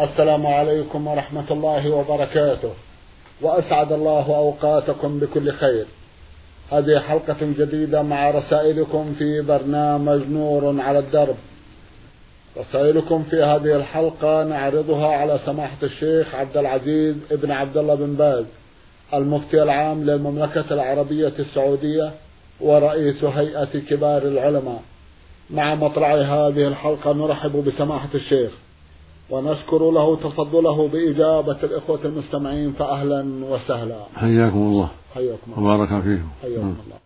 السلام عليكم ورحمة الله وبركاته. وأسعد الله أوقاتكم بكل خير. هذه حلقة جديدة مع رسائلكم في برنامج نور على الدرب. رسائلكم في هذه الحلقة نعرضها على سماحة الشيخ عبد العزيز ابن عبد الله بن باز المفتي العام للمملكة العربية السعودية ورئيس هيئة كبار العلماء. مع مطلع هذه الحلقة نرحب بسماحة الشيخ. ونشكر له تفضله بإجابة الإخوة المستمعين فأهلا وسهلا. حياكم الله. حياكم الله. وبارك فيكم. حياكم الله.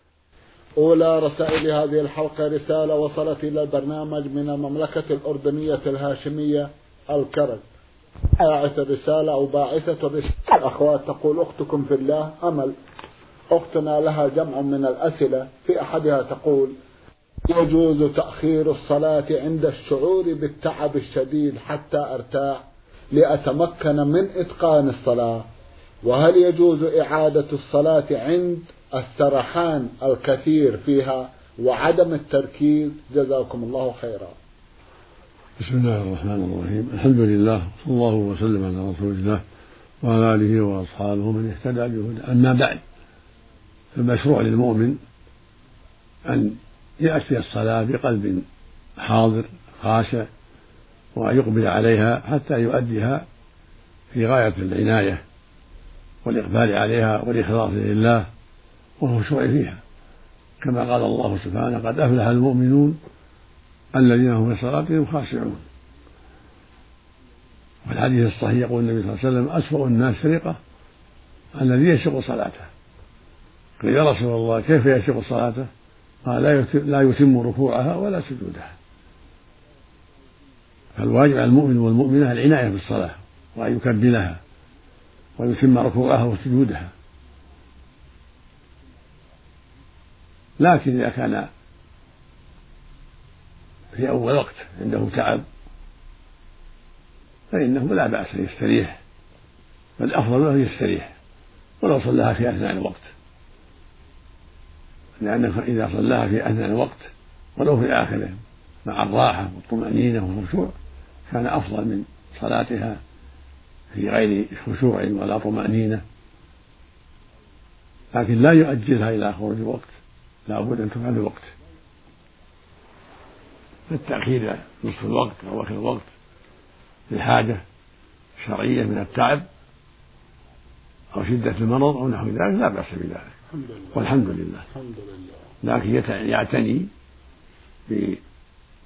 أولى رسائل هذه الحلقة رسالة وصلت إلى البرنامج من المملكة الأردنية الهاشمية الكرك باعث الرسالة أو باعثة الرسالة. الأخوات تقول أختكم في الله أمل. أختنا لها جمع من الأسئلة. في أحدها تقول يجوز تأخير الصلاة عند الشعور بالتعب الشديد حتى أرتاح لأتمكن من إتقان الصلاة. وهل يجوز إعادة الصلاة عند السرحان الكثير فيها وعدم التركيز؟ جزاكم الله خيرا. بسم الله الرحمن الرحيم. الحمد لله صلى الله وسلم على رسول الله وعلى آله وأصحابه من اهتدى بهدى أما بعد فالمشروع للمؤمن أن يأتي الصلاة بقلب حاضر خاشع وأن يقبل عليها حتى يؤديها في غاية العناية والإقبال عليها والإخلاص لله والخشوع فيها. كما قال الله سبحانه قد أفلح المؤمنون الذين هم في صلاتهم خاشعون. وفي الحديث الصحيح يقول النبي صلى الله عليه وسلم أسوأ الناس سرقة الذي يشق صلاته. قيل يا رسول الله كيف يشق صلاته؟ قال لا يتم ركوعها ولا سجودها. فالواجب على المؤمن والمؤمنة العناية بالصلاة وأن يكبلها ويتم ركوعها وسجودها. لكن إذا كان في أول وقت عنده تعب فإنه لا بأس أن يستريح بل أفضل له يستريح ولو صلاها في أثناء الوقت. لأنه إذا صلاها في أثناء الوقت ولو في آخره مع الراحة والطمأنينة والخشوع كان أفضل من صلاتها في غير خشوع ولا طمأنينة. لكن لا يؤجلها إلى خروج الوقت. لا بد أن تفعل الوقت. التأخير نصف الوقت أو آخر الوقت لحاجة شرعية من التعب أو شدة المرض أو نحو ذلك لا بأس بذلك. والحمد لله. الحمد لله. لكن يعتني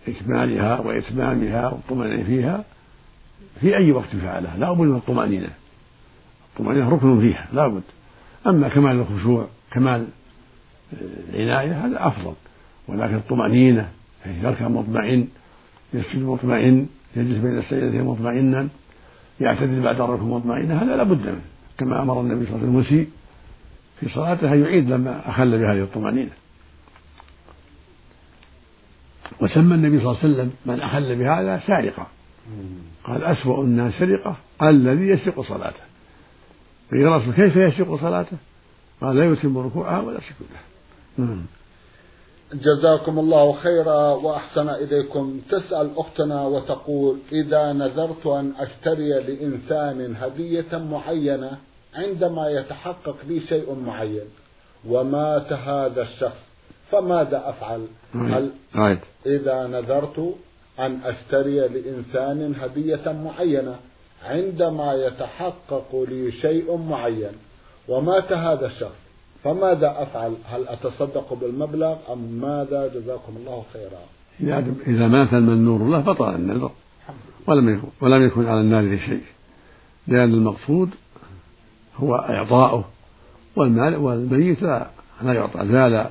بإكمالها وإتمامها والطمأنينة فيها في أي وقت فعلها. لا بد من الطمأنينة. الطمأنينة ركن فيها لا بد. أما كمال الخشوع كمال العناية هذا أفضل. ولكن الطمأنينة يركع مطمئن يسجد مطمئن يجلس بين السجدتين مطمئنا يعتدل بعد الركوع مطمئنا هذا لا بد منه. كما أمر النبي صلى الله عليه وسلم المسيء في صلاته يعيد لما أخل بهذه الطمأنينة. وسمى النبي صلى الله عليه وسلم من أخل بهذا سارقا قال أسوأ الناس سرقة الذي يسرق صلاته. قيل رسول كيف يسرق صلاته؟ قال لا يتم ركوعها ولا سجودها. نعم. جزاكم الله خيرا وأحسن إليكم. تسأل أختنا وتقول إذا نذرت أن أشتري لإنسان هدية معينة عندما يتحقق لي شيء معين ومات هذا الشخص فماذا أفعل؟ هل. إذا نذرت أن أشتري لإنسان هدية معينة عندما يتحقق لي شيء معين ومات هذا الشخص فماذا أفعل؟ هل أتصدق بالمبلغ أم ماذا؟ جزاكم الله خيرا. إذا مات المنذور له بطل النذر ولم يكن ولم يكن على النار شيء. لأن المقصود هو إعطاؤه والمال والميت لا لا يعطى زال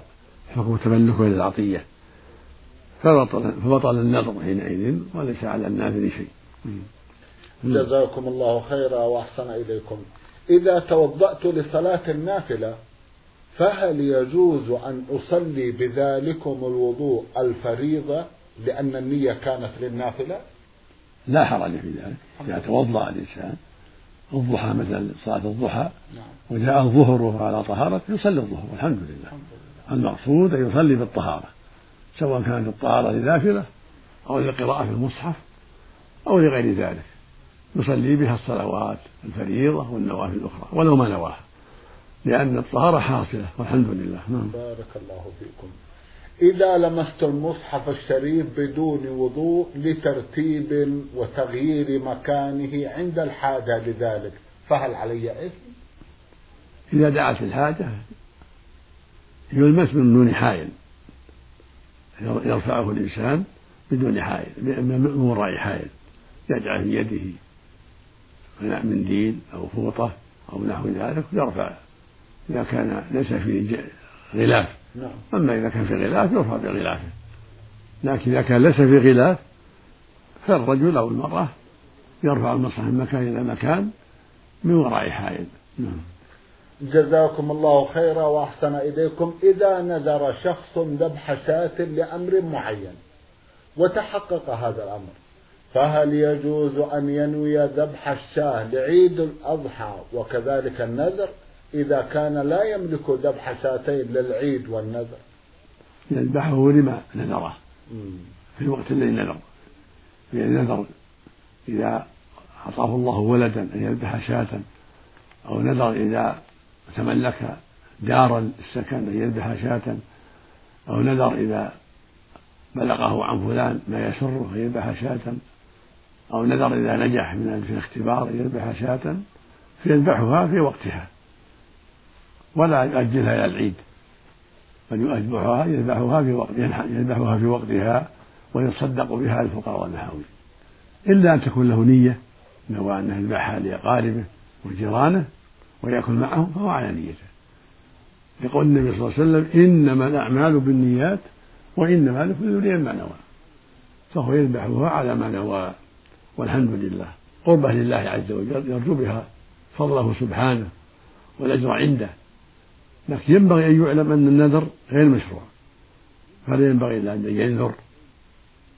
حكم تملكه للعطية فبطل فبطل النذر حينئذ وليس على الناذر شيء جزاكم الله خيرا وأحسن إليكم. إذا توضأت لصلاة النافلة فهل يجوز أن أصلي بذلكم الوضوء الفريضة لأن النية كانت للنافلة؟ لا حرج في ذلك. إذا توضأ الإنسان الضحى مثل صلاة الضحى. نعم. وجاء الظهر وهو على طهارة يصلي الظهر والحمد لله. المقصود أن يصلي بالطهارة سواء كانت الطهارة لنافلة أو للقراءة في المصحف أو لغير ذلك. يصلي بها الصلوات الفريضة والنوافل الأخرى ولو ما نواها لأن الطهارة حاصلة والحمد لله. نعم. بارك الله فيكم. إذا لمست المصحف الشريف بدون وضوء لترتيب وتغيير مكانه عند الحاجة لذلك فهل علي إثم؟ إذا دعت الحاجة يلمس من دون حائل يرفعه الإنسان بدون حائل من وراء حائل يجعل في يده منديل أو فوطة أو نحو ذلك يرفع إذا كان ليس فيه غلاف. أما إذا كان في غلاف يرفع بغلافه. لكن إذا كان ليس في غلاف فالرجل أو المرأة يرفع المصحف من مكان إلى مكان من وراء حائل نعم. جزاكم الله خيرا وأحسن إليكم. إذا نذر شخص ذبح شاة لأمر معين وتحقق هذا الأمر فهل يجوز أن ينوي ذبح الشاة لعيد الأضحى وكذلك النذر؟ إذا كان لا يملك ذبح شاتين للعيد والنذر. يذبحه لما نذره في الوقت الذي نذر. يعني نذر إذا أعطاه الله ولدا أن يذبح شاة أو نذر إذا تملك دار السكن أن يذبح شاة أو نذر إذا بلغه عن فلان ما يسره فيذبح شاة أو نذر إذا نجح من في الاختبار يذبح شاة فيذبحها في وقتها. ولا يؤجلها إلى العيد. بل يذبحها يذبحها في وقت يذبحها في وقتها ويتصدق بها الفقراء والمحاوي إلا أن تكون له نية نوى أنه يذبحها لأقاربه وجيرانه ويأكل معهم فهو على نيته. يقول النبي صلى الله عليه وسلم إنما الأعمال بالنيات وإنما لكل امرئ ما نوى. فهو يذبحها على ما نوى والحمد لله. قربة لله عز وجل يرجو بها فضله سبحانه والأجر عنده. لكن ينبغي أن يعلم أن النذر غير مشروع. فلا ينبغي إلا أن ينذر.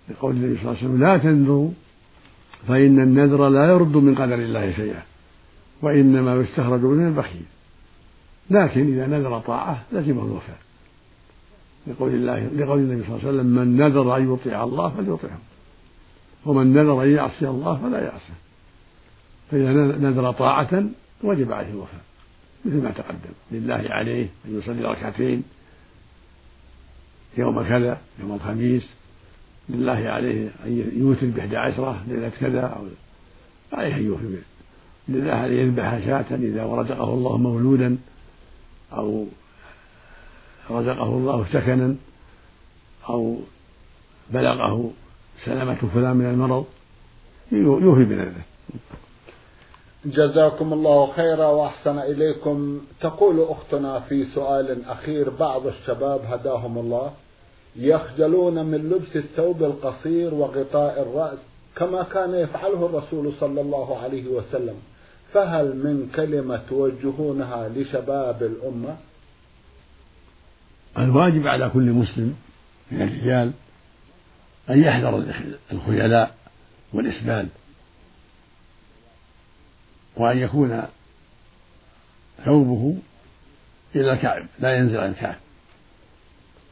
لقول النبي صلى الله عليه وسلم لا تنذروا فإن النذر لا يرد من قدر الله شيئا وإنما يستخرج من البخيل. لكن إذا نذر طاعة لزمه الوفاء لقول الله لقول النبي صلى الله عليه وسلم من نذر أن يطيع الله فليطعه ومن نذر أن يعصي الله فلا يعصه فإذا نذر طاعة وجب عليه الوفاء. مثل ما تقدم. لله عليه أن يصلي ركعتين يوم كذا يوم الخميس. لله عليه أن يوتر بإحدى عشرة ليلة كذا أو عليه أن يوفي لله أن يذبح شاة إذا رزقه الله مولودا أو رزقه الله سكنا أو بلغه سلامة فلان من المرض. يوفي بنذره جزاكم الله خيرا وأحسن إليكم. تقول أختنا في سؤال أخير بعض الشباب هداهم الله يخجلون من لبس الثوب القصير وغطاء الرأس كما كان يفعله الرسول صلى الله عليه وسلم. فهل من كلمة توجهونها لشباب الأمة؟ الواجب على كل مسلم من الرجال أن يحذر الخيلاء والإسبال. وأن يكون ثوبه إلى الكعب لا ينزل عن الكعب.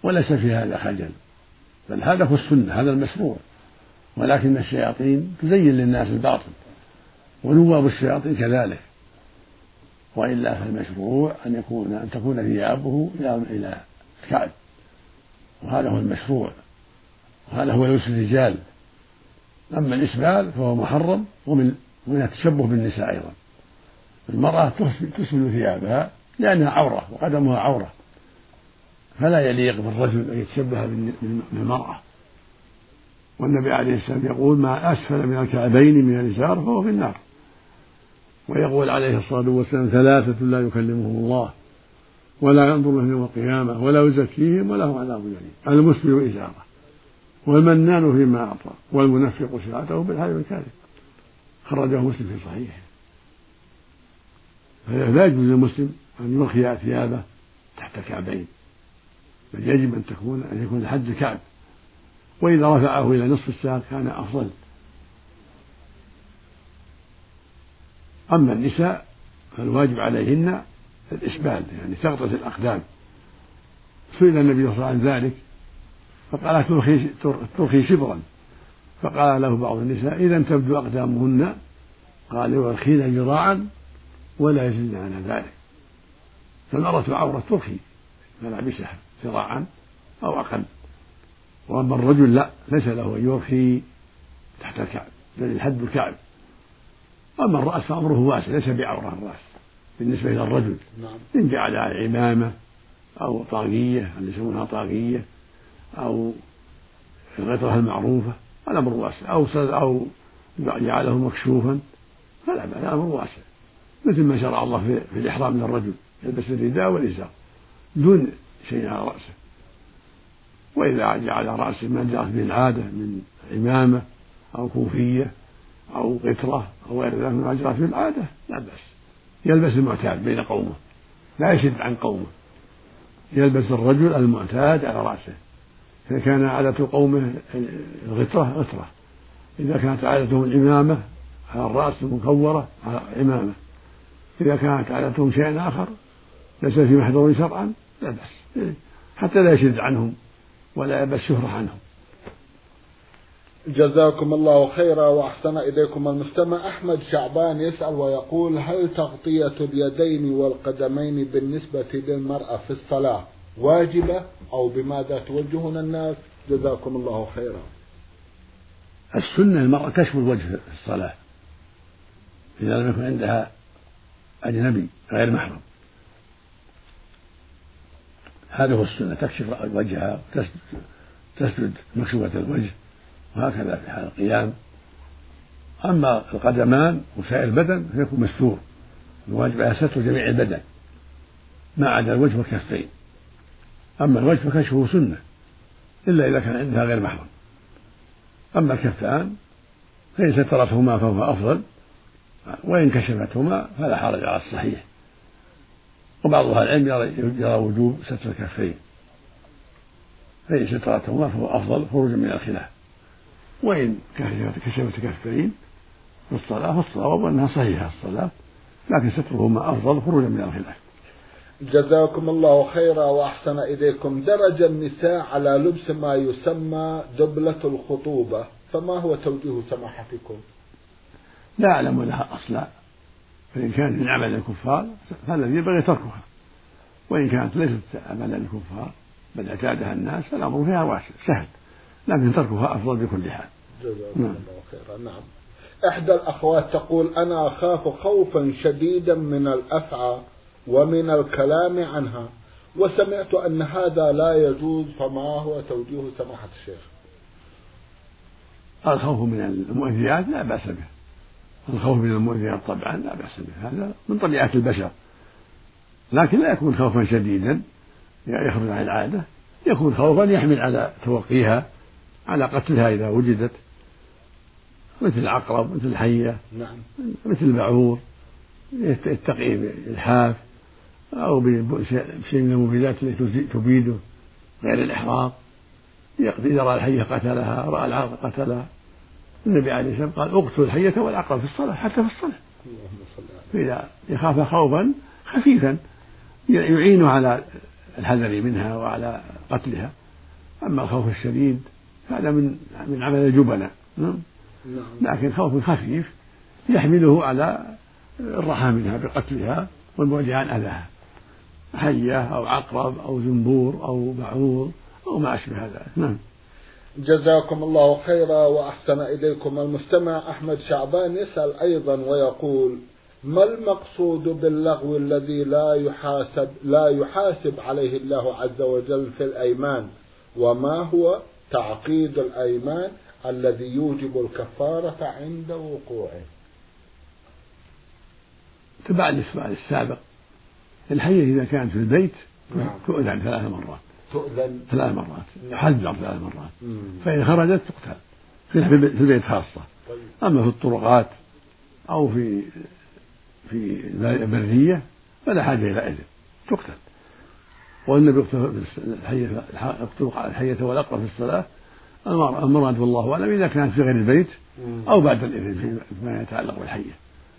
وليس في هذا خجل بل هذا هو السنة هذا المشروع. ولكن الشياطين تزين للناس الباطل ونواب الشياطين كذلك. وإلا فالمشروع أن يكون أن تكون ثيابه إلى إلى الكعب. وهذا هو المشروع وهذا هو لبس الرجال. أما الإسبال فهو محرم ومن من التشبه بالنساء أيضا. المرأة تسبل ثيابها لأنها عورة وقدمها عورة. فلا يليق بالرجل أن يتشبه بالمرأة. والنبي عليه السلام يقول ما أسفل من الكعبين من الإزار فهو في النار. ويقول عليه الصلاة والسلام ثلاثة لا يكلمهم الله ولا ينظر لهم يوم القيامة ولا يزكيهم ولهم عذاب أليم المسلم إزارة. والمنان فيما أعطى والمنفق ساعته بالحلف الكاذب خرجه مسلم في صحيحه. فلا يجوز للمسلم أن يرخي ثيابه تحت الكعبين بل يجب أن تكون أن يكون لحد الكعب. وإذا رفعه إلى نصف الساق كان أفضل. أما النساء فالواجب عليهن الإسبال يعني تغطس الأقدام. سئل النبي صلى الله عليه وسلم عن ذلك فقال ترخي ترخي شبرا. فقال له بعض النساء إذا تبدو أقدامهن قال يرخين ذراعا ولا يزيد على ذلك. فالمرأة عورة ترخي ملابسها ذراعا أو أقل. وأما الرجل لا ليس له أن يرخي تحت الكعب بل الحد الكعب. أما الرأس فأمره واسع ليس بعورة الرأس بالنسبة إلى الرجل. نعم. إن جعل عمامة أو طاقية اللي يسمونها طاقية أو الغطرة المعروفة الأمر واسع. أو أو جعله مكشوفا فلا بأس الأمر واسع. مثل ما شرع الله في, الإحرام للرجل يلبس الرداء والإزار دون شيء على رأسه. وإذا جعل رأسه ما جاءت به العادة من عمامة أو كوفية أو غترة أو غير ذلك مما جرت به العادة لا بأس. يلبس المعتاد بين قومه لا يشد عن قومه. يلبس الرجل المعتاد على رأسه. إذا كان عادة قومه الغترة غترة إذا كانت عادتهم العمامة على الرأس المكورة على عمامة إذا كانت عادتهم شيء آخر ليس في محظور شرعا لا بأس. حتى لا يشد عنهم ولا يلبس شهرة عنهم. جزاكم الله خيرا وأحسن إليكم المستمع أحمد شعبان يسأل ويقول هل تغطية اليدين والقدمين بالنسبة للمرأة في الصلاة؟ واجبة أو بماذا توجهون الناس؟ جزاكم الله خيرا. السنة المرأة كشف الوجه في الصلاة. إذا لم يكن عندها أجنبي غير محرم. هذا هو السنة تكشف وجهها تسجد مكشوفة الوجه وهكذا في حال القيام. أما القدمان وسائر البدن فيكون مستور. الواجب على ستر جميع البدن. ما عدا الوجه والكفين. أما الوجه فكشفه سنة إلا إذا كان عندها غير محرم أما الكفان فإن سترتهما فهو أفضل وإن كشفتهما فلا حرج على الصحيح. وبعض أهل العلم يرى وجوب ستر الكفين. فإن سترتهما فهو أفضل خروجا من الخلاف. وإن كشفت كفين في الصلاة فالصواب أنها صحيحة الصلاة لكن سترهما أفضل خروجا من الخلاف. جزاكم الله خيرا وأحسن إليكم. درج النساء على لبس ما يسمى دبلة الخطوبة. فما هو توجيه سماحتكم؟ لا أعلم لها أصلا. فإن كانت من عمل الكفار فالذي ينبغي تركها. وإن كانت ليست عمل الكفار بل أعتادها الناس فالأمر فيها واسع سهل. لكن تركها أفضل بكل حال. جزاكم نعم. الله خيرا. نعم. إحدى الأخوات تقول أنا أخاف خوفا شديدا من الأفعى ومن الكلام عنها. وسمعت أن هذا لا يجوز فما هو توجيه سماحة الشيخ. الخوف من المؤذيات لا بأس به. الخوف من المؤذيات طبعا لا بأس به. هذا من طبيعة البشر. لكن لا يكون خوفا شديدا. يخرج عن العادة. يكون خوفا يحمل على توقيها على قتلها إذا وجدت. مثل العقرب مثل الحية نعم. مثل البعوض. يتقي بإلحاف. أو بشيء من المبيدات التي تبيده غير الإحراق إذا رأى الحية قتلها رأى العقرب قتلها. النبي عليه الصلاة والسلام قال اقتل الحية والعقرب في الصلاة حتى في الصلاة. فإذا يخاف خوفا خفيفا يعينه على الحذر منها وعلى قتلها. أما الخوف الشديد هذا من من عمل الجبناء. نعم. نعم. لكن خوف خفيف يحمله على الرحى منها بقتلها والبعد عن أذاها. حية أو عقرب أو زنبور أو بعوض أو ما أشبه ذلك. نعم. جزاكم الله خيرا وأحسن إليكم المستمع أحمد شعبان. يسأل أيضا ويقول ما المقصود باللغو الذي لا يحاسب لا يحاسب عليه الله عز وجل في الأيمان؟ وما هو تعقيد الأيمان الذي يوجب الكفارة عند وقوعه؟ تبع السؤال السابق. الحية إذا كانت في البيت نعم. تؤذن ثلاث مرات. تؤذن. ثلاث مرات. نعم. حذر ثلاث مرات. فإن خرجت تقتل. في البيت خاصة. طيب. أما في الطرقات أو في في البرية فلا حاجة إلى إذن. تقتل. والنبي يقتل الحية والأقرب في الصلاة. المراد والله أعلم إذا كانت في غير البيت أو بعد الإذن فيما يتعلق بالحية.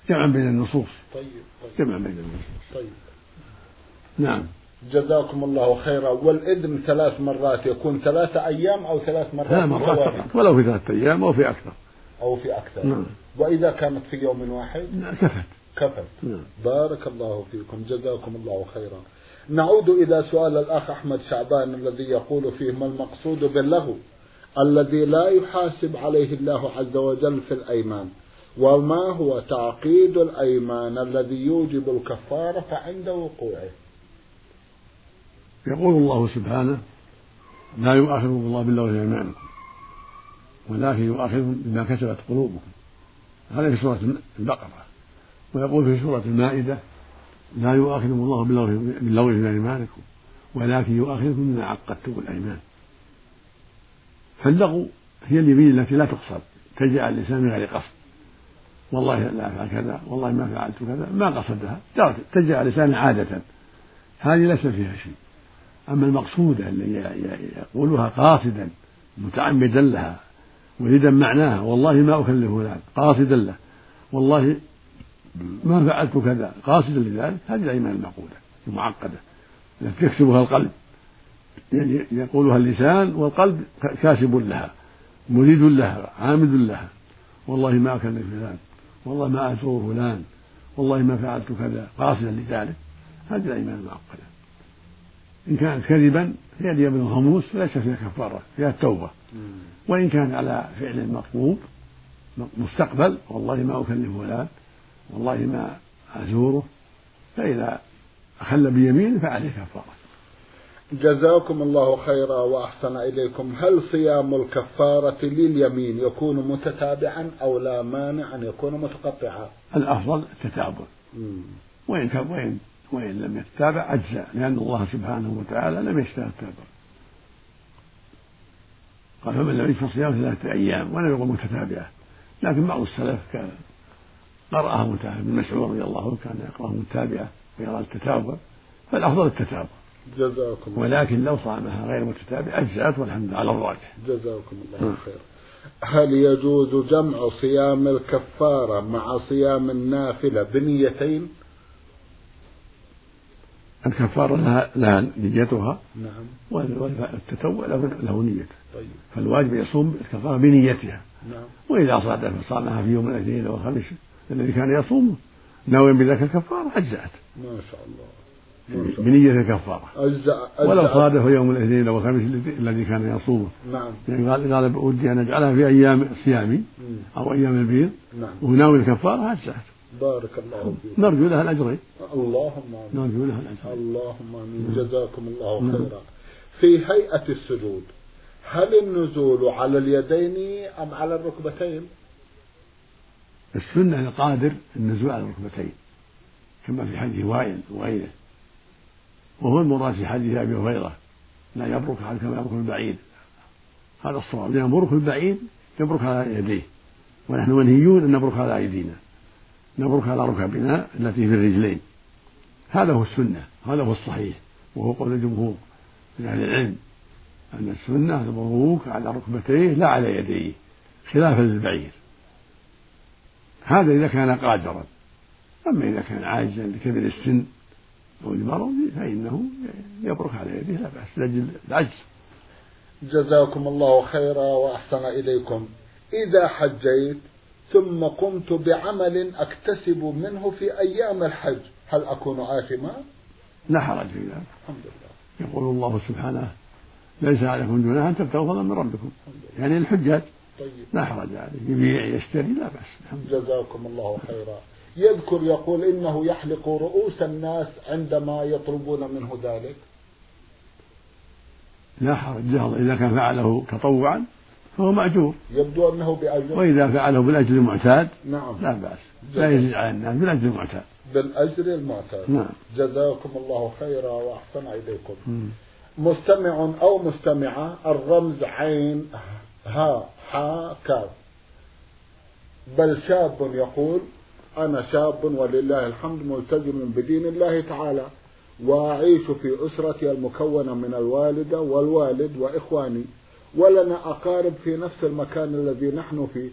جمعا بين النصوص. طيب طيب. جمعا بين النصوص. طيب. نعم. جزاكم الله خيرا. والإذن ثلاث مرات يكون ثلاثة أيام أو ثلاث مرات ثلاث مرات فقط ولو في ثلاثة أيام أو في أكثر. أو في أكثر. نعم. وإذا كانت في يوم واحد؟ كفت. كفت. نعم. بارك الله فيكم. جزاكم الله خيرا. نعود إلى سؤال الأخ أحمد شعبان الذي يقول فيه ما المقصود باللغو الذي لا يحاسب عليه الله عز وجل في الأيمان وما هو تعقيد الأيمان الذي يوجب الكفارة عند وقوعه. يقول الله سبحانه لا يؤاخذكم الله باللغو في أيمانكم ولكن يؤاخذكم بما كسبت قلوبكم. هذا في سورة البقرة. ويقول في سورة المائدة لا يؤاخذكم الله باللغو في أيمانكم ولكن يؤاخذكم بما عقدتم الأيمان. فاللغو هي اليمين التي لا تقصد. تجي على اللسان من غير قصد. والله لا افعل كذا والله ما فعلت كذا ما قصدها. تجي على اللسان عادة. هذه ليس فيها شيء. أما المقصودة اللي يقولها قاصدا متعمدا لها مريدا معناها والله ما أكلف فلان قاصدا له والله ما فعلت كذا قاصدا لذلك هذه الأيمان المعقودة المعقدة التي يكسبها القلب. يعني يقولها اللسان والقلب كاسب لها مريد لها عامد لها. والله ما أكلف فلان والله ما أزور فلان والله ما فعلت كذا قاصدا لذلك. هذه الأيمان المعقدة. إن كانت كذبا هي اليمين الخموس ليس فيها كفارة فيها التوبة وإن كان على فعل مطلوب مستقبل والله ما أكلف فلان والله ما أزوره فإذا أخل بيمين فعليه كفارة. جزاكم الله خيرا وأحسن إليكم. هل صيام الكفارة لليمين يكون متتابعا أو لا مانع أن يكون متقطعا؟ الأفضل التتابع. وإن كان وإن وإن لم يتتابع أجزاء لأن الله سبحانه وتعالى لم يشتهى التابع. قال فمن لم يجد صيام ثلاثة أيام ولم يقل متتابعة لكن بعض السلف كان قرأها متابعة ابن مسعود رضي الله عنه كان يقرأها متابعة ويرى التتابع فالأفضل التتابع. جزاكم ولكن لو صامها غير متتابع أجزأت والحمد لله على الراجح. جزاكم الله خير. هل يجوز جمع صيام الكفارة مع صيام النافلة بنيتين؟ الكفارة لها, لها نيتها نعم. والتتوع له نيته طيب. فالواجب يصوم الكفارة بنيتها. نعم. وإذا صادف صامها في يوم الاثنين أو الخميس الذي كان يصومه ناويا بذلك الكفارة أجزأت. ما شاء الله. بنية الكفارة. أجزأ ولو صادف يوم الاثنين أو الخميس الذي كان يصومه نعم. يعني قال قال ودي أن أجعلها في أيام صيامي أو أيام البيض. نعم. وناوي الكفارة أجزأت. بارك الله فيك. نرجو لها الأجرين اللهم آمين. نرجو لها الأجرين اللهم آمين. جزاكم الله خيرا. في هيئة السجود هل النزول على اليدين أم على الركبتين؟ السنة القادر النزول على الركبتين كما في حديث وائل وغيره. وهو المراد في حديث أبي هريرة لا يبرك على كما يبرك البعيد هذا الصواب لأن برك البعيد يبرك على يديه ونحن منهيون أن نبرك على أيدينا. نبرك على ركبنا التي في الرجلين. هذا هو السنة هذا هو الصحيح وهو قول الجمهور من أهل العلم أن السنة البروك على ركبتيه لا على يديه خلافا للبعير هذا إذا كان قادرا. أما إذا كان عاجزا لكبر السن أو المرض فإنه يبرك على يديه لا بأس لأجل العجز. جزاكم الله خيرا وأحسن إليكم. إذا حجيت ثم قمت بعمل أكتسب منه في أيام الحج. هل أكون آثما؟ لا حرج في ذلك. الحمد لله. يقول الله سبحانه ليس عليكم جناح أن تبتغوا فضلا من ربكم. يعني الحجاج. طيب. لا حرج عليه. يبيع يشتري لا بأس. الحمد لله. جزاكم الله خيرا. يذكر يقول إنه يحلق رؤوس الناس عندما يطلبون منه ذلك. لا حرج. إذا كان فعله تطوعا فهو مأجور. يبدو أنه بأجر. وإذا فعله بالأجر المعتاد نعم. لا بأس. لا يزيد على الناس بالأجر المعتاد. بالأجر المعتاد. نعم. جزاكم الله خيرا وأحسن إليكم. مم. مستمع أو مستمعة الرمز عين ها حا كاف بل شاب يقول أنا شاب ولله الحمد ملتزم بدين الله تعالى وأعيش في أسرتي المكونة من الوالدة والوالد وإخواني. ولنا أقارب في نفس المكان الذي نحن فيه.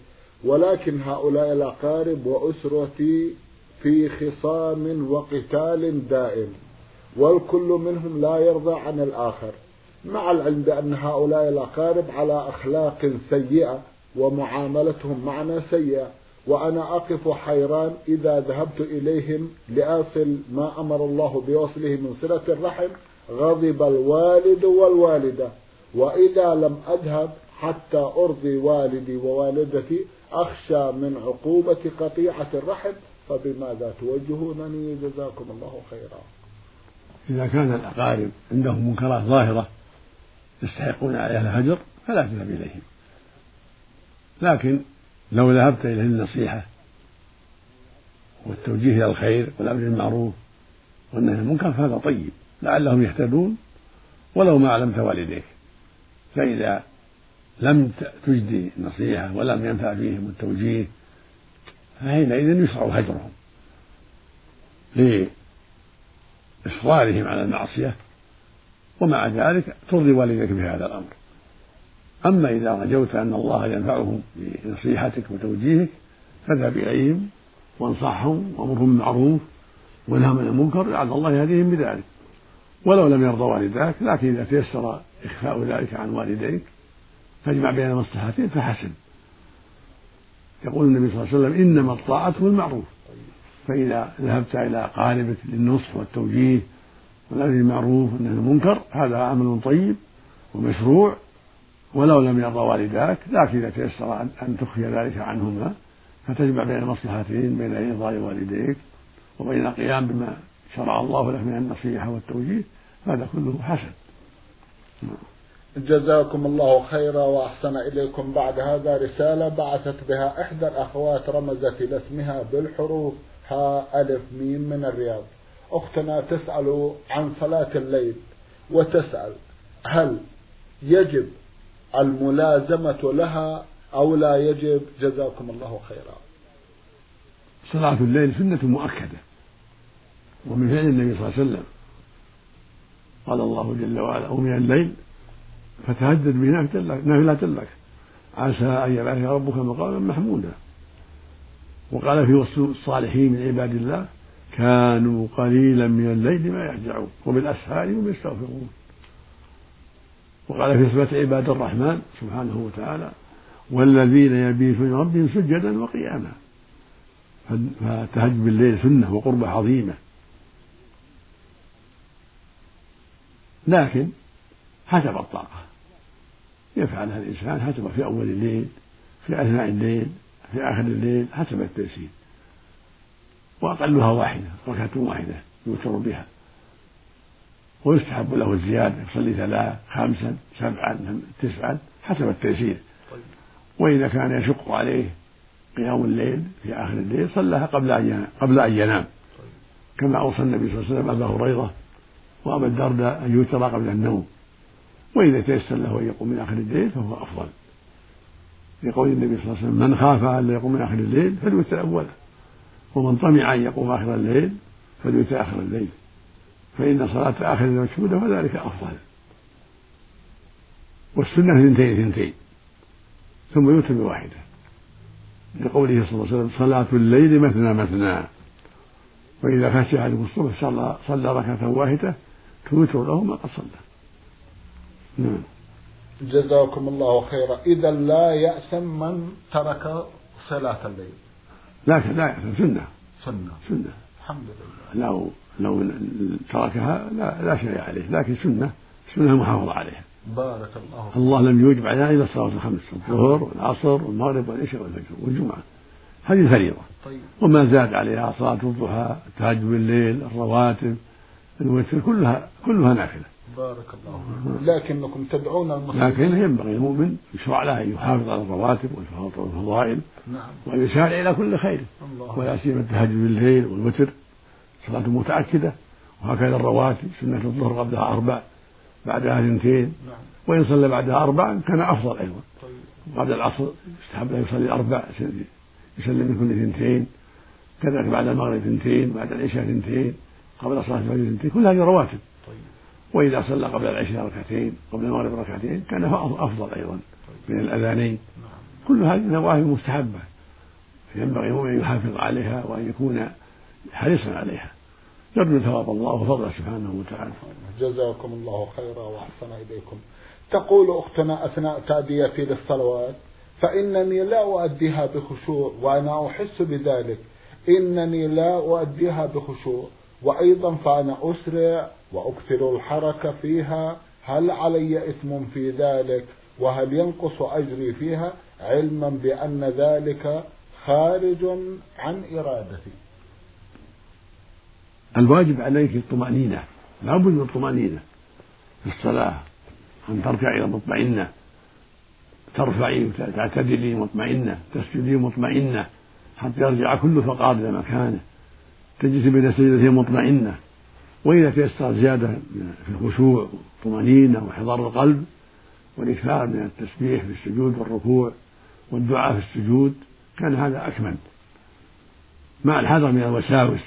ولكن هؤلاء الأقارب وأسرتي في خصام وقتال دائم والكل منهم لا يرضى عن الآخر مع العلم بأن هؤلاء الأقارب على أخلاق سيئة ومعاملتهم معنا سيئة. وأنا أقف حيران إذا ذهبت إليهم لأصل ما أمر الله بوصله من صلة الرحم غضب الوالد والوالدة. وإذا لم أذهب حتى أرضي والدي ووالدتي أخشى من عقوبة قطيعة الرحم فبماذا توجهونني؟ جزاكم الله خيرا. إذا كان الأقارب عندهم منكرات ظاهرة يستحقون عليها الهجر فلا تذهب إليهم. لكن لو ذهبت إليه النصيحة والتوجيه إلى الخير والأمر بالمعروف والنهي عن المنكر فهذا طيب لعلهم يهتدون ولو ما علمت والديك. فإذا لم تجدي النصيحة ولم ينفع فيهم التوجيه فحينئذ يشرع هجرهم. لإصرارهم على المعصية ومع ذلك ترضي والديك بهذا الأمر. أما إذا رجوت أن الله ينفعهم بنصيحتك وتوجيهك فاذهب إليهم وانصحهم وأمرهم بالمعروف وانههم عن المنكر لعل الله يهديهم بذلك. ولو لم يرضى والداك لكن إذا تيسر إخفاء ذلك عن والديك فاجمع بين المصلحتين فحسن يقول النبي صلى الله عليه وسلم إنما الطاعة المعروف فإذا ذهبت إلى قاربك للنصح والتوجيه والأمر بالمعروف والنهي عن المنكر هذا عمل طيب ومشروع ولو لم يرضى والداك لكن إذا تيسر أن تخفي ذلك عنهما فتجمع بين المصلحتين بين إرضاء والديك وبين القيام بما شرع الله لك من النصيحة والتوجيه هذا كله حسن جزاكم الله خيرا وأحسن إليكم بعد هذا رسالة بعثت بها إحدى الأخوات رمزت إلى اسمها بالحروف ها ألف ميم من الرياض. أختنا تسأل عن صلاة الليل وتسأل هل يجب الملازمة لها أو لا يجب؟ جزاكم الله خيرا. صلاة الليل سنة مؤكدة ومن فعل النبي صلى الله عليه وسلم. قال الله جل وعلا ومن الليل فتهدد به نافلة لك عسى أن يبعثك ربك مقاما محمودا. وقال في وصف الصالحين من عباد الله كانوا قليلا من الليل ما يهجعون وبالأسهار هم يستغفرون. وقال في صفة عباد الرحمن سبحانه وتعالى والذين يبيتون ربهم سجدا وقياما. فالتهجد بالليل سنة وقربة عظيمة. لكن حسب الطاقة. يفعلها الإنسان حسب في أول الليل في أثناء الليل في آخر الليل حسب التيسير وأقلها واحدة ركعة واحدة يوتر بها. ويستحب له الزيادة يصلي ثلاث خمسا سبعا تسعا حسب التيسير وإذا كان يشق عليه قيام الليل في آخر الليل صلاها قبل أن قبل أن ينام. كما أوصى النبي صلى الله عليه وسلم أبا هريرة وأبا الدرداء أن يوتر قبل النوم وإذا تيسر له أن يقوم من آخر الليل فهو أفضل. لقول النبي صلى الله عليه وسلم من خاف لا يقوم من آخر الليل فليوتر أوله ومن طمع أن يقوم آخر الليل فليوتر آخر الليل. فإن صلاة آخر مشهودة وذلك أفضل. والسنة اثنتين اثنتين ثم يوتر بواحدة. لقوله صلى الله عليه وسلم صلاة الليل مثنى مثنى. وإذا خشي أحدكم الصبح صلى صلى ركعة واحدة توتر له ما قد صلى نعم. جزاكم الله خيرا. إذا لا يأثم من ترك صلاة الليل. لكن لا يأثم سنة. سنة. سنة. الحمد لله. لو لو تركها لا, لا شيء عليه لكن سنة سنة محافظة عليها. بارك الله فيك. الله لم يوجب علينا إلا الصلاة الخمس الظهر والعصر والمغرب والعشاء والفجر والجمعة. هذه فريضة. طيب. وما زاد عليها صلاة الضحى التهجد بالليل الرواتب. الوتر كلها كلها نافلة. بارك الله فيك. لكنكم تدعون المسلمين لكن ينبغي المؤمن يشرع له أن يحافظ على الرواتب والفضائل نعم. وان يسارع إلى كل خير. ولا سيما التهجد بالليل والوتر صلاة متأكدة وهكذا الرواتب سنة الظهر قبلها أربع بعدها اثنتين نعم. وإن صلى بعدها أربع كان أفضل أيضا. طيب. بعد العصر يستحب له يصلي أربع يسلم من كل اثنتين كذلك بعد المغرب اثنتين بعد العشاء اثنتين قبل صلاة الفجر اثنتين كل هذه رواتب. طيب. وإذا صلى قبل العشاء ركعتين قبل المغرب ركعتين كان أفضل أيضا من الأذانين. نعم. كل هذه نواهي مستحبة. ينبغي المؤمن أن يحافظ عليها وأن يكون حريصا عليها. يرجو ثواب الله وفضله سبحانه وتعالى. جزاكم الله خيرا وأحسن إليكم. تقول أختنا أثناء تأديتي للصلوات فإنني لا أؤديها بخشوع وأنا أحس بذلك. إنني لا أؤديها بخشوع. وأيضا فأنا أسرع وأكثر الحركة فيها. هل علي إثم في ذلك؟ وهل ينقص أجري فيها؟ علما بأن ذلك خارج عن إرادتي. الواجب عليك الطمأنينة. لا بد من الطمأنينة في الصلاة أن تركعي مطمئنة ترفعي تعتدلي مطمئنة تسجدي مطمئنة حتى يرجع كل فقار إلى مكانه. تجلس بين سجدتين مطمئنة. وإذا تيسر زيادة في الخشوع طمأنينة وحضار القلب والإكثار من التسبيح في السجود والركوع والدعاء في السجود كان هذا أكمل. مع الحذر من الوساوس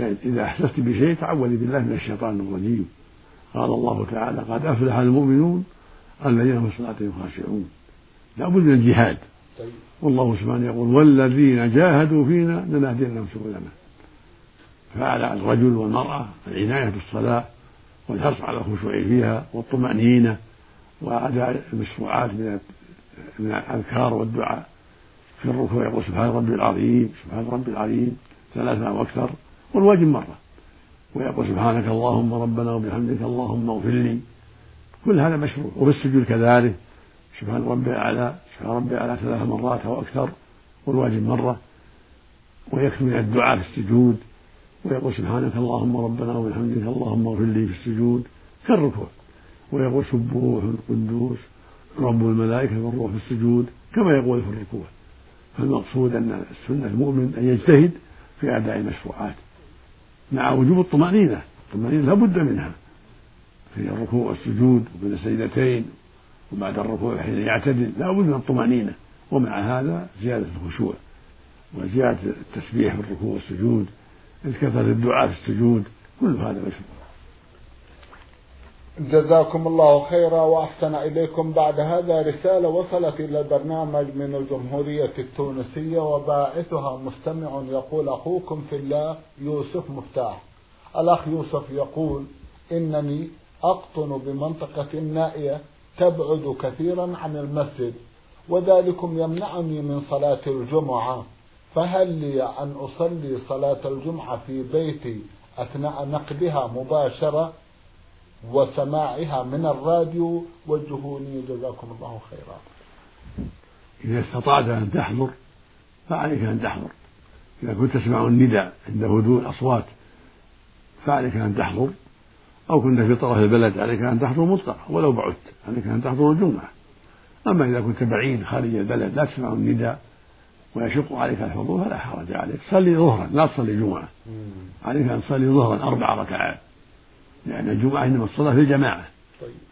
إذا أحسست بشيء تعوذي بالله من الشيطان الرجيم. قال الله تعالى قد أفلح المؤمنون الذين هم في صلاتهم خاشعون. لا بد من الجهاد. والله سبحانه يقول والذين جاهدوا فينا لنهدينهم سبلنا. فعلى الرجل والمرأة العناية بالصلاة والحرص على الخشوع فيها والطمأنينة وأداء المشروعات من من الأذكار والدعاء في الركوع يقول سبحان ربي العظيم سبحان ربي العظيم ثلاثة أو أكثر والواجب مرة. ويقول سبحانك اللهم ربنا وبحمدك اللهم اغفر لي. كل هذا مشروع. وفي السجود كذلك. سبحان ربي الأعلى سبحان ربي الأعلى ثلاث مرات أو أكثر والواجب مرة. ويكفي من الدعاء في السجود. ويقول سبحانك اللهم ربنا وبحمدك اللهم اغفر لي في السجود. كالركوع ويقول سبوح قدوس رب الملائكة والروح في السجود. كما يقول في الركوع. فالمقصود أن السنة المؤمن أن يجتهد في أداء المشروعات. مع وجوب الطمأنينة. الطمأنينة لا بد منها. في الركوع والسجود وبين السجدتين. وبعد الركوع حين يعتدل لا بد من الطمأنينة. ومع هذا زيادة الخشوع وزيادة التسبيح في الركوع والسجود كثرة الدعاء في السجود كل هذا مشروع جزاكم الله خيرا وأحسن إليكم. بعد هذا رسالة وصلت إلى البرنامج من الجمهورية التونسية وباعثها مستمع يقول أخوكم في الله يوسف مفتاح. الأخ يوسف يقول إنني أقطن بمنطقة نائية تبعد كثيرا عن المسجد وذلكم يمنعني من صلاة الجمعة. فهل لي أن أصلي صلاة الجمعة في بيتي أثناء نقلها مباشرة وسماعها من الراديو؟ وجهوني جزاكم الله خيرا. إذا استطعت أن تحضر فعليك أن تحضر. إذا كنت تسمع النداء عند هدوء الأصوات فعليك أن تحضر. أو كنت في طرف البلد عليك أن تحضر مطلقا ولو بعدت عليك أن تحضر الجمعة. أما إذا كنت بعيد خارج البلد لا تسمع النداء ويشق عليك الحضور فلا حرج عليك. صلي ظهرا لا تصلي جمعة. عليك أن تصلي ظهرا أربع ركعات لأن الجمعة إنما الصلاة في الجماعة.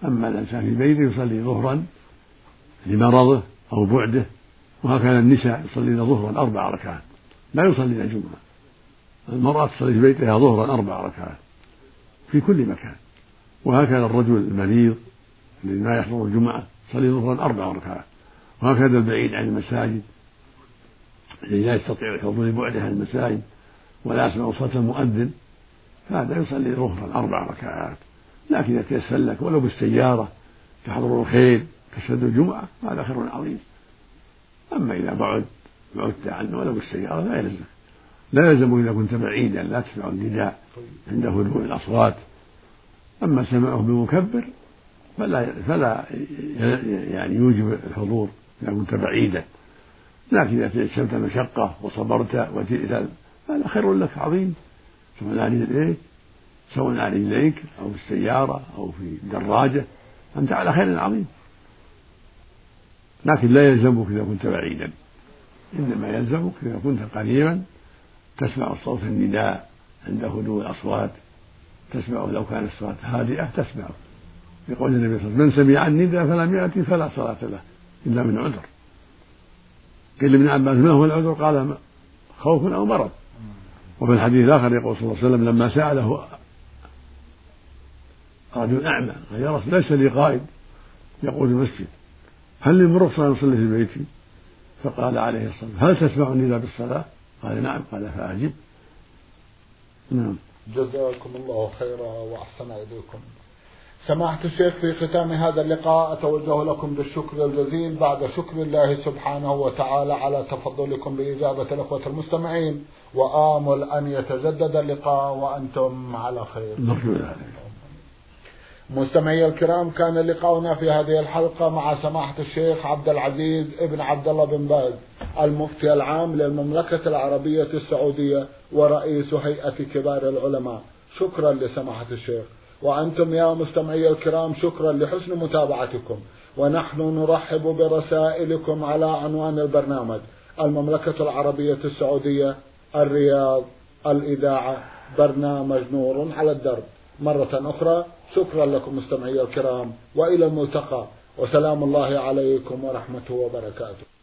أما الإنسان في بيته يصلي ظهرا لمرضه أو بعده وهكذا النساء يصلين ظهرا أربع ركعات لا يصلين الجمعة المرأة تصلي في بيتها ظهرا أربع ركعات. في كل مكان. وهكذا الرجل المريض الذي لا يحضر الجمعة يصلي ظهرا أربع ركعات. وهكذا البعيد عن المساجد الذي لا يستطيع الحضور لبعده عن المساجد ولا يسمع صوت المؤذن فهذا يصلي ظهرا أربع ركعات. لكن إذا تيسر لك ولو بالسيارة تحضر الخير تشهد الجمعة هذا خير عظيم. أما إذا بعد بعدت عنه ولو بالسيارة لا يلزم. لا يلزم إذا كنت بعيدا لا تسمع النداء عند هدوء الأصوات. أما سماعه بمكبر فلا فلا يعني يوجب الحضور إذا كنت بعيدا. لكن إذا تيسرت المشقة وصبرت وجئت هذا خير لك عظيم سواء على رجليك سواء على رجليك أو في السيارة أو في دراجة أنت على خير عظيم. لكن لا يلزمك إذا كنت بعيدا. إنما يلزمك إذا كنت قريبا تسمع صوت النداء عند هدوء الأصوات تسمع لو كانت الصلاة هادئة تسمع يقول النبي صلى الله عليه وسلم من سمع النداء فلم يأتي فلا صلاة له إلا من عذر قيل لابن عباس ما هو العذر قال خوف أو مرض وفي الحديث الآخر يقول صلى الله عليه وسلم لما سأله رجل أعمى قال يا رسول ليس لي قائد يقول المسجد هل لي من رخصة أن أصلي في بيتي؟ فقال عليه الصلاة والسلام هل تسمع النداء بالصلاة؟ قال نعم قال فأجب. نعم. جزاكم الله خيرا وأحسن إليكم. سماحة الشيخ في ختام هذا اللقاء أتوجه لكم بالشكر الجزيل بعد شكر الله سبحانه وتعالى على تفضلكم بإجابة الأخوة المستمعين وآمل أن يتجدد اللقاء وأنتم على خير. مستمعي الكرام كان لقاؤنا في هذه الحلقة مع سماحة الشيخ عبد العزيز ابن عبد الله بن باز المفتي العام للمملكة العربية السعودية ورئيس هيئة كبار العلماء. شكرا لسماحة الشيخ. وأنتم يا مستمعي الكرام شكرا لحسن متابعتكم. ونحن نرحب برسائلكم على عنوان البرنامج المملكة العربية السعودية الرياض الإذاعة برنامج نور على الدرب. مرة أخرى شكرا لكم مستمعي الكرام وإلى الملتقى. وسلام الله عليكم ورحمته وبركاته.